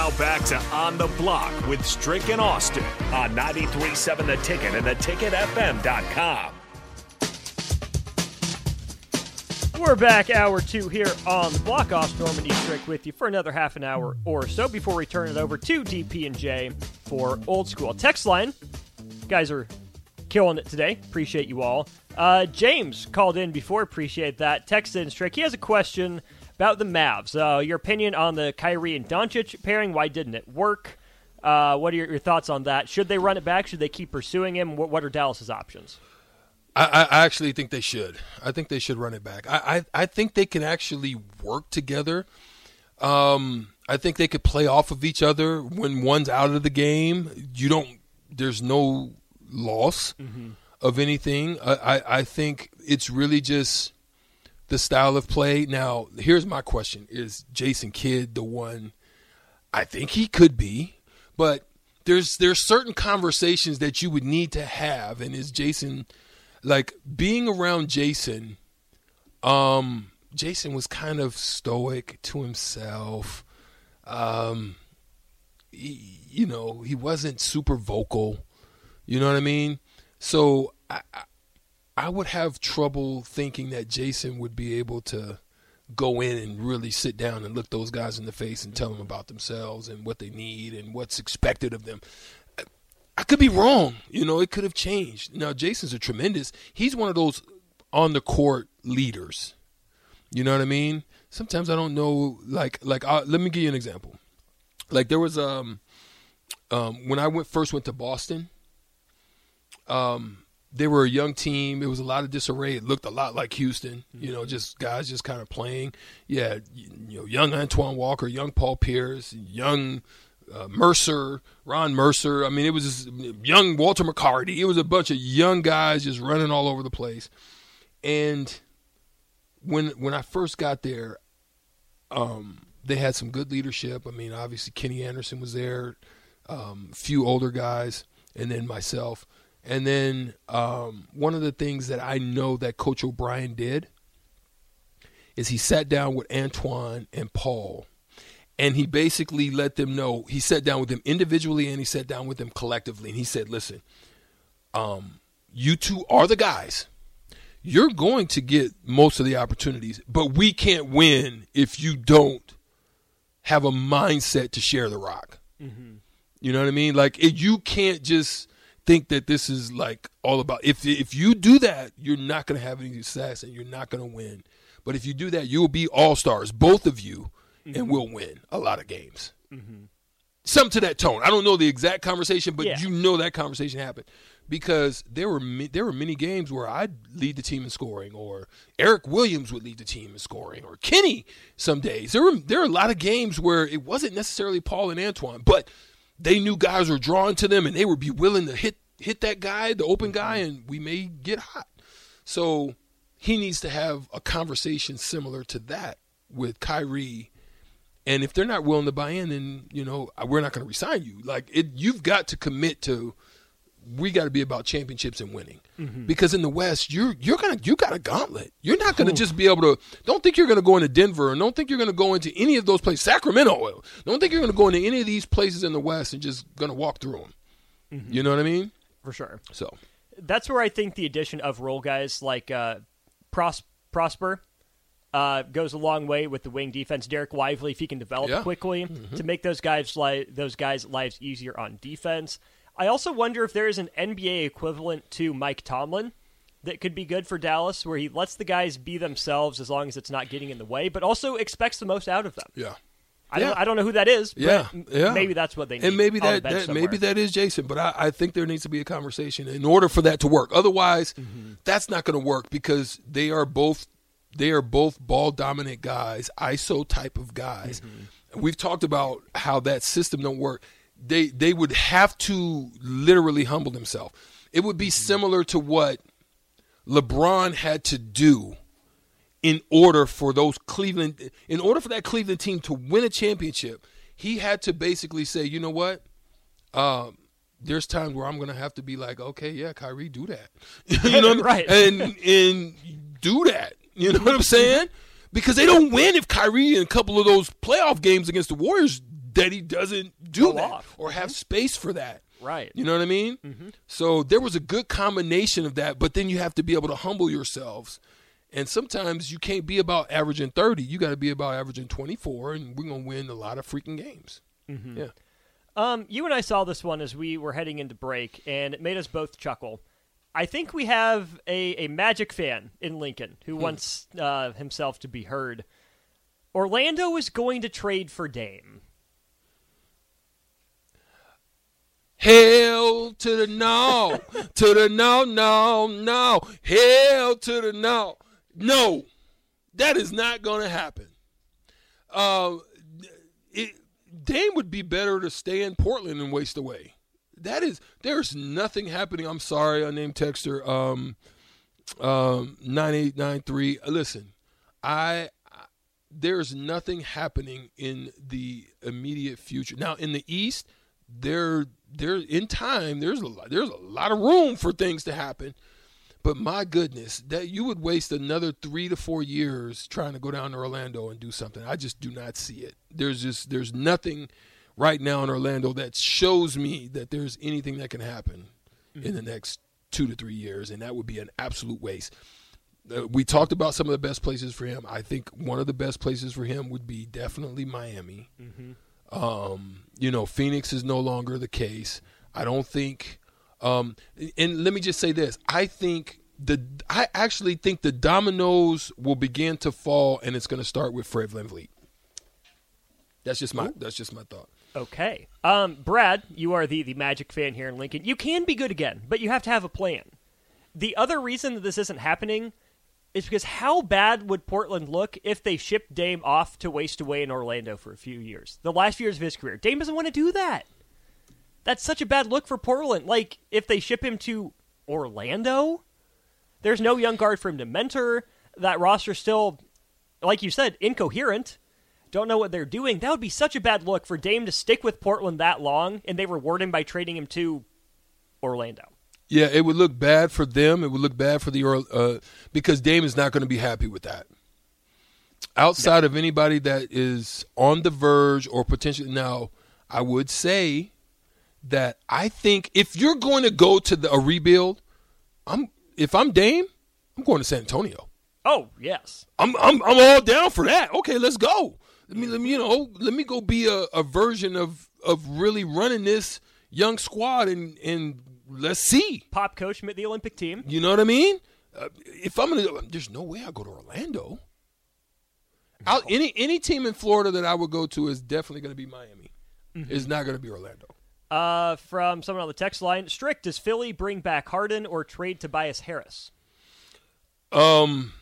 Now back to On the Block with Strick and Austin on 93.7 The Ticket and theticketfm.com. We're back, hour two here on the block. Off Normandy Strick with you for another half an hour or so before we turn it over to DP and J for old school text line. guys are killing it today. Appreciate you all. Uh, James called in before. Appreciate that. Texted in Strick. He has a question about the Mavs. Uh, your opinion on the Kyrie and Doncic pairing? Why didn't it work? Uh, what are your, your, thoughts on that? Should they run it back? Should they keep pursuing him? What, what are Dallas's options? I, I, actually think they should. I think they should run it back. I, I, I think they can actually work together. Um, I think they could play off of each other when one's out of the game. You don't. There's no loss mm-hmm. of anything. I, I, I think it's really just the style of play. Now, here's my question: Is Jason Kidd the one? I think he could be, but there's there's certain conversations that you would need to have, and is Jason like being around Jason? Um, Jason was kind of stoic to himself. Um, he, you know, he wasn't super vocal. You know what I mean? So I, I would have trouble thinking that Jason would be able to go in and really sit down and look those guys in the face and tell them about themselves and what they need and what's expected of them. I could be wrong. You know, it could have changed. Now, Jason's a tremendous, he's one of those on the court leaders. You know what I mean? Sometimes I don't know, like, like, uh, let me give you an example. Like, there was, um, um, when I went first went to Boston, um, they were a young team. It was a lot of disarray. It looked a lot like Houston, you know, just guys just kind of playing. Yeah, you know, young Antoine Walker, young Paul Pierce, young uh, Mercer, Ron Mercer. I mean, it was young Walter McCarty. It was a bunch of young guys just running all over the place. And when when I first got there, um, they had some good leadership. I mean, obviously Kenny Anderson was there, um, a few older guys, and then myself and then um, one of the things that I know that Coach O'Brien did is he sat down with Antoine and Paul, and he basically let them know. He sat down with them individually and he sat down with them collectively, and he said, "Listen, um, you two are the guys. You're going to get most of the opportunities, but we can't win if you don't have a mindset to share the rock." Mm-hmm. You know what I mean? Like it, you can't just think that this is like all about if if you do that, you're not going to have any success and you're not going to win. But if you do that, you will be all stars, both of you, mm-hmm. and will win a lot of games. Mm-hmm. Some to that tone. I don't know the exact conversation, but yeah. you know that conversation happened because there were there were many games where I'd lead the team in scoring, or Eric Williams would lead the team in scoring, or Kenny. Some days there were there are a lot of games where it wasn't necessarily Paul and Antoine, but they knew guys were drawn to them and they would be willing to hit hit that guy, the open guy, mm-hmm. and we may get hot. So he needs to have a conversation similar to that with Kyrie. And if they're not willing to buy in, then you know we're not going to resign you. Like it, you've got to commit to. We got to be about championships and winning. Mm-hmm. Because in the West, you're you're gonna you got a gauntlet. You're not gonna just be able to. Don't think you're gonna go into Denver, and don't think you're gonna go into any of those places. Sacramento. Don't think you're gonna go into any of these places in the West and just gonna walk through them. Mm-hmm. You know what I mean? For sure. So that's where I think the addition of role guys like uh, Pros- Prosper uh, goes a long way with the wing defense. Dereck Lively, if he can develop Yeah. quickly to make those guys li- those guys' lives easier on defense. I also wonder if there is an NBA equivalent to Mike Tomlin that could be good for Dallas, where he lets the guys be themselves as long as it's not getting in the way, but also expects the most out of them. Yeah. I, Yeah. don't, I don't know who that is. But Yeah, yeah. Maybe that's what they need. and maybe that, that maybe that is Jason, but I, I think there needs to be a conversation in order for that to work. Otherwise, Mm-hmm. that's not going to work because they are both they are both ball dominant guys, ISO type of guys. Mm-hmm. We've talked about how that system don't work. They they would have to literally humble themselves. It would be Mm-hmm. similar to what LeBron had to do in order for those Cleveland, in order for that Cleveland team to win a championship, he had to basically say, you know what, um, there's times where I'm gonna have to be like, okay, yeah, Kyrie, do that, you know, what I mean? Right. and and do that, you know what I'm saying? Because they don't win if Kyrie in a couple of those playoff games against the Warriors that he doesn't do Go that off. or have space for that. Right. You know what I mean? So there was a good combination of that, but then you have to be able to humble yourselves. And sometimes you can't be about averaging 30. You got to be about averaging 24, and we're going to win a lot of freaking games. Yeah. Um, you and I saw this one as we were heading into break, and it made us both chuckle. I think we have a, a Magic fan in Lincoln who wants uh, himself to be heard. Orlando is going to trade for Dame. Hell to the no, to the no, no, no. Hell to the no. No, that is not going to happen. Uh, it, Dame would be better to stay in Portland and waste away. That is, there's nothing happening. I'm sorry, unnamed texter, um, um, 9893. Listen, I, I there's nothing happening in the immediate future. Now, in the East, there, there in time, there's a lot, there's a lot of room for things to happen. But my goodness, that you would waste another three to four years trying to go down to Orlando and do something. I just do not see it. There's just there's nothing right now in Orlando that shows me that there's anything that can happen in the next two to three years, and that would be an absolute waste. Uh, we talked about some of the best places for him. I think one of the best places for him would be definitely Miami. Um, you know, Phoenix is no longer the case. I don't think. Um, and let me just say this: I think the I actually think the dominoes will begin to fall, and it's going to start with Fred VanVleet. That's just my that's just my thought. Okay. Um, Brad, you are the, the Magic fan here in Lincoln. You can be good again, but you have to have a plan. The other reason that this isn't happening is because how bad would Portland look if they shipped Dame off to waste away in Orlando for a few years? The last years of his career. Dame doesn't want to do that. That's such a bad look for Portland. Like, if they ship him to Orlando, there's no young guard for him to mentor. That roster's still, like you said, incoherent don't know what they're doing. That would be such a bad look for Dame to stick with Portland that long and they reward him by trading him to Orlando. Yeah, it would look bad for them. It would look bad for the uh, because Dame is not going to be happy with that. Outside of anybody that is on the verge or potentially now, I would say that I think if you're going to go to the, a rebuild, I'm if I'm Dame, I'm going to San Antonio. Oh, yes. I'm I'm I'm all down for that. Okay, let's go. Let me let me you know let me go be a, a version of of really running this young squad and and let's see. Pop coach the Olympic team. You know what I mean? Uh, if I'm gonna, there's no way I go to Orlando. I'll, any any team in Florida that I would go to is definitely going to be Miami. It's not going to be Orlando. Uh, from someone on the text line, Strick does Philly bring back Harden or trade Tobias Harris? Um,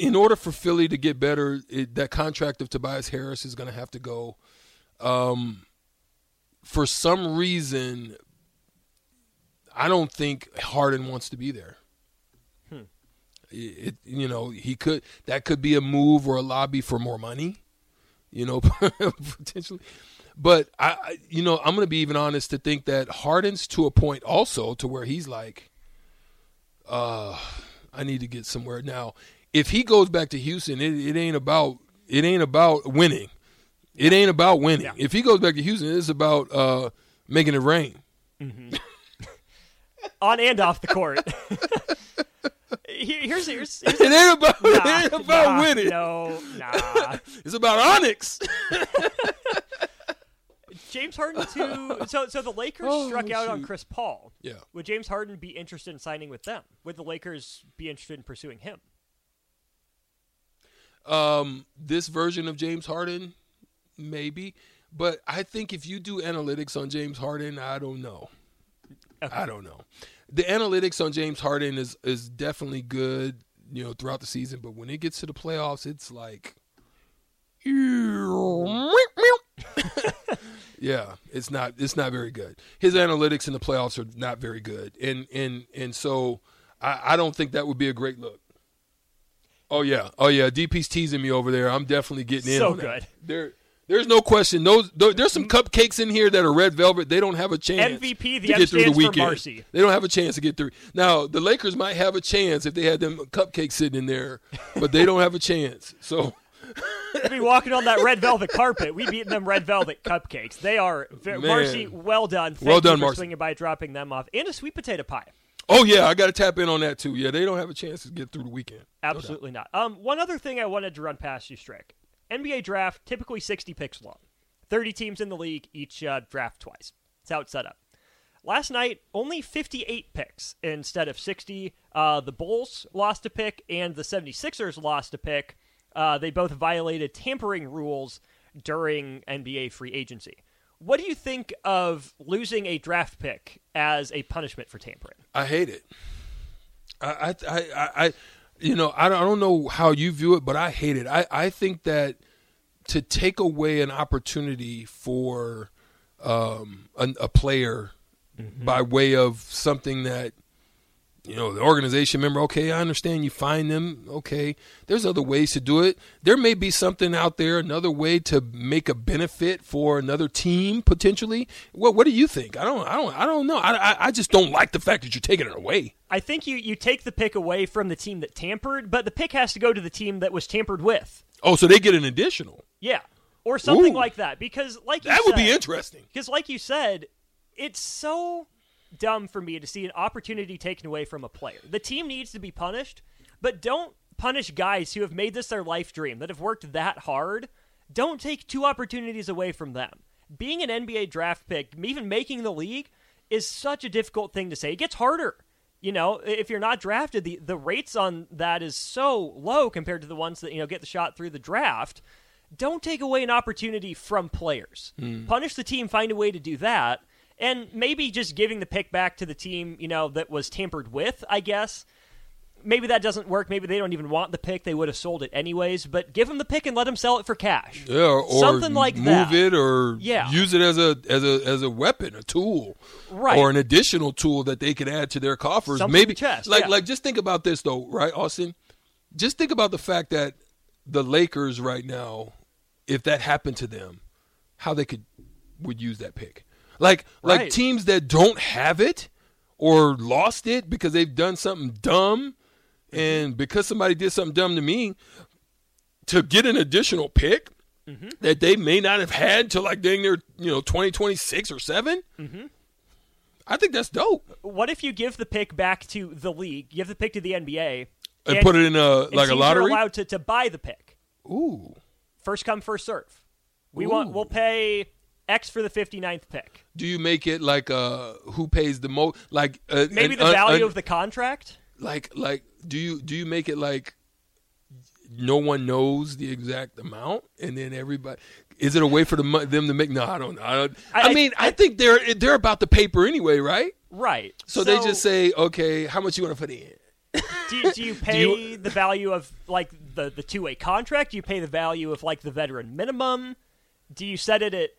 in order for Philly to get better, it, that contract of Tobias Harris is going to have to go. Um, for some reason, I don't think Harden wants to be there. It, you know, he could that could be a move or a lobby for more money, you know, potentially. But I, I you know, I'm going to be even honest to think that Harden's to a point also to where he's like, uh, I need to get somewhere now. If he goes back to Houston, it, it ain't about it ain't about winning. It ain't about winning. Yeah. If he goes back to Houston, it's about uh, making it rain. on and off the court. here's here's, here's it ain't about nah, it ain't about nah, winning. No, nah. It's about Onyx. James Harden too. so so the Lakers Oh, struck out on. Chris Paul. Yeah. Would James Harden be interested in signing with them? Would the Lakers be interested in pursuing him? Um, this version of James Harden, maybe, but I think if you do analytics on James Harden, I don't know. I don't know. The analytics on James Harden is is definitely good, you know, throughout the season, but when it gets to the playoffs, it's like Yeah, it's not it's not very good. His analytics in the playoffs are not very good. And and and so I, I don't think that would be a great look. Oh yeah. Oh yeah, DP's teasing me over there. I'm definitely getting in So on that. good. There there's no question. Those there's some cupcakes in here that are red velvet. They don't have a chance. MVP, the to get through the weekend. Marcy. They don't have a chance to get through. Now the Lakers might have a chance if they had them cupcakes sitting in there, but they don't have a chance. So We'd be walking on that red velvet carpet. We'd be eating them red velvet cupcakes. They are ve- Man. Marcy. Well done. Thank Well you done, for Marcy. swinging by, dropping them off, and a sweet potato pie. oh yeah, I got to tap in on that too. Yeah, they don't have a chance to get through the weekend. No. Absolutely not. Um, one other thing I wanted to run past you, Strick. NBA draft typically 60 picks long. 30 teams in the league, each uh, draft twice. That's how it's set up. Last night, only 58 picks instead of 60. Uh, the Bulls lost a pick, and the 76ers lost a pick. Uh, they both violated tampering rules during NBA free agency. What do you think of losing a draft pick as a punishment for tampering? I hate it. I, I, I, I, I- you know, I don't, I don't know how you view it, but I hate it. I, I think that to take away an opportunity for um, a, a player by way of something that you know the organization member okay i understand you find them okay there's other ways to do it there may be something out there another way to make a benefit for another team potentially what what do you think i don't i don't i don't know i i, I just don't like the fact that you're taking it away I think you, you take the pick away from the team that tampered, but the pick has to go to the team that was tampered with. oh so they get an additional Yeah. Or something Ooh. like that. Because like you that would be interesting Because like you said, it's so dumb for me to see an opportunity taken away from a player. The team needs to be punished, but don't punish guys who have made this their life dream, that have worked that hard. Don't take two opportunities away from them. Being an NBA draft pick, even making the league, is such a difficult thing to say. It gets harder. You know, if you're not drafted, the, the rates on that is so low compared to the ones that, you know, get the shot through the draft. Don't take away an opportunity from players. Hmm. Punish the team, find a way to do that. And maybe just giving the pick back to the team, you know, that was tampered with, I guess. Maybe that doesn't work. Maybe they don't even want the pick. They would have sold it anyways. But give them the pick and let them sell it for cash. yeah or, Something like move that. it or Yeah. use it as a as a as a weapon a tool Right. or an additional tool that they could add to their coffers Something maybe chest, like yeah. like just think about this though right austin just think about the fact that the lakers right now if that happened to them how they could would use that pick like like teams that don't have it or lost it because they've done something dumb Mm-hmm. and because somebody did something dumb to me to get an additional pick Mm-hmm. that they may not have had till like dang near you know 2026 or 7 Mm-hmm. i think that's dope What if you give the pick back to the league, give the pick to the NBA, and, put it in a like a lottery allowed to, to buy the pick. ooh First come, first serve. We want. We'll pay X for the 59th pick. do you make it like uh who pays the most like uh, Maybe an the value un- of the contract. like like do you do you make it like no one knows the exact amount and then everybody is it a way for the, them to make no i don't know i, don't, I, I- mean I, think they're they're about the paper anyway right Right. so, they just say okay how much you want to put in do you, do you pay you- the value of like the the two way contract? Do you pay the value of like the veteran minimum? Do you set it at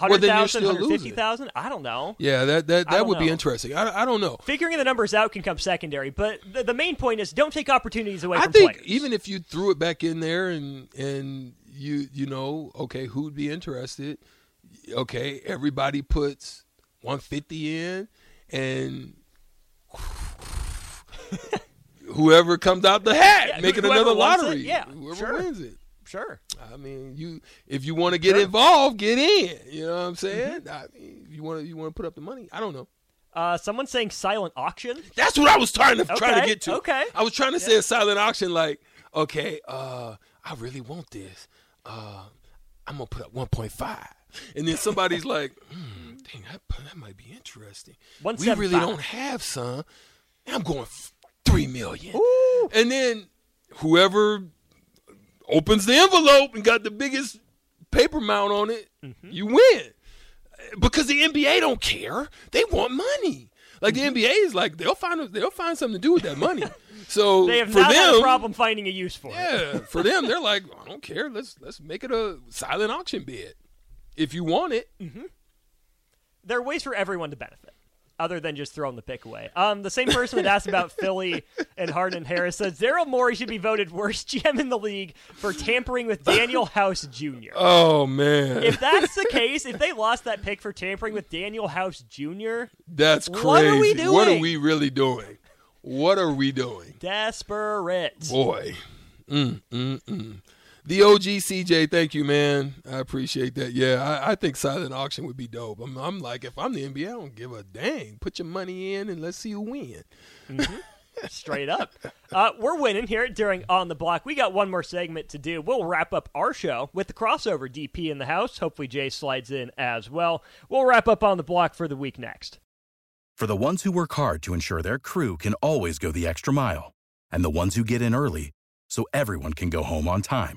Well, hundred then you're still hundred fifty losing. I don't know. yeah that that, that would be interesting I, I don't know Figuring the numbers out can come secondary, but the, the main point is don't take opportunities away I from think players. even if you threw it back in there and and you you know okay who would be interested okay everybody puts 150 in and whoever comes out the hat Yeah, make it another wants it, lottery yeah, whoever sure. wins it sure. I mean you if you want to get involved get in you know what I'm saying Mm-hmm. I mean if you want to you want to put up the money I don't know Uh, someone saying silent auction. That's what I was trying to try to get to. okay. I was trying to say a silent auction, like, okay, uh, I really want this. Uh, I'm gonna put up 1.5, and then somebody's like, hmm, dang, that, that might be interesting. We 1.75. really don't have some. I'm going f- three million, Ooh. and then whoever opens the envelope and got the biggest paper mount on it, Mm-hmm. you win. Because the NBA don't care; they want money. Like Mm-hmm. the NBA is like they'll find they'll find something to do with that money. So They have for not them, a problem finding a use for it. yeah, for them they're like I don't care. Let's let's make it a silent auction bid if you want it. There are ways for everyone to benefit, other than just throwing the pick away. Um, the same person that asked about Philly and Harden and Harris says Daryl Morey should be voted worst GM in the league for tampering with Danuel House Jr. Oh man, if that's the case, if they lost that pick for tampering with Danuel House Jr., that's crazy. what are we doing? What are we really doing? What are we doing? desperate. Boy. Mm, mm, mm. The OG CJ, thank you, man. I appreciate that. Yeah, I, I think silent auction would be dope. I'm, I'm like, if I'm the NBA, I don't give a dang. Put your money in and let's see who win. Straight up. Uh, we're winning here during On the Block. We got one more segment to do. We'll wrap up our show with the crossover DP in the house. Hopefully, Jay slides in as well. We'll wrap up On the Block for the week next. For the ones who work hard to ensure their crew can always go the extra mile, and the ones who get in early so everyone can go home on time,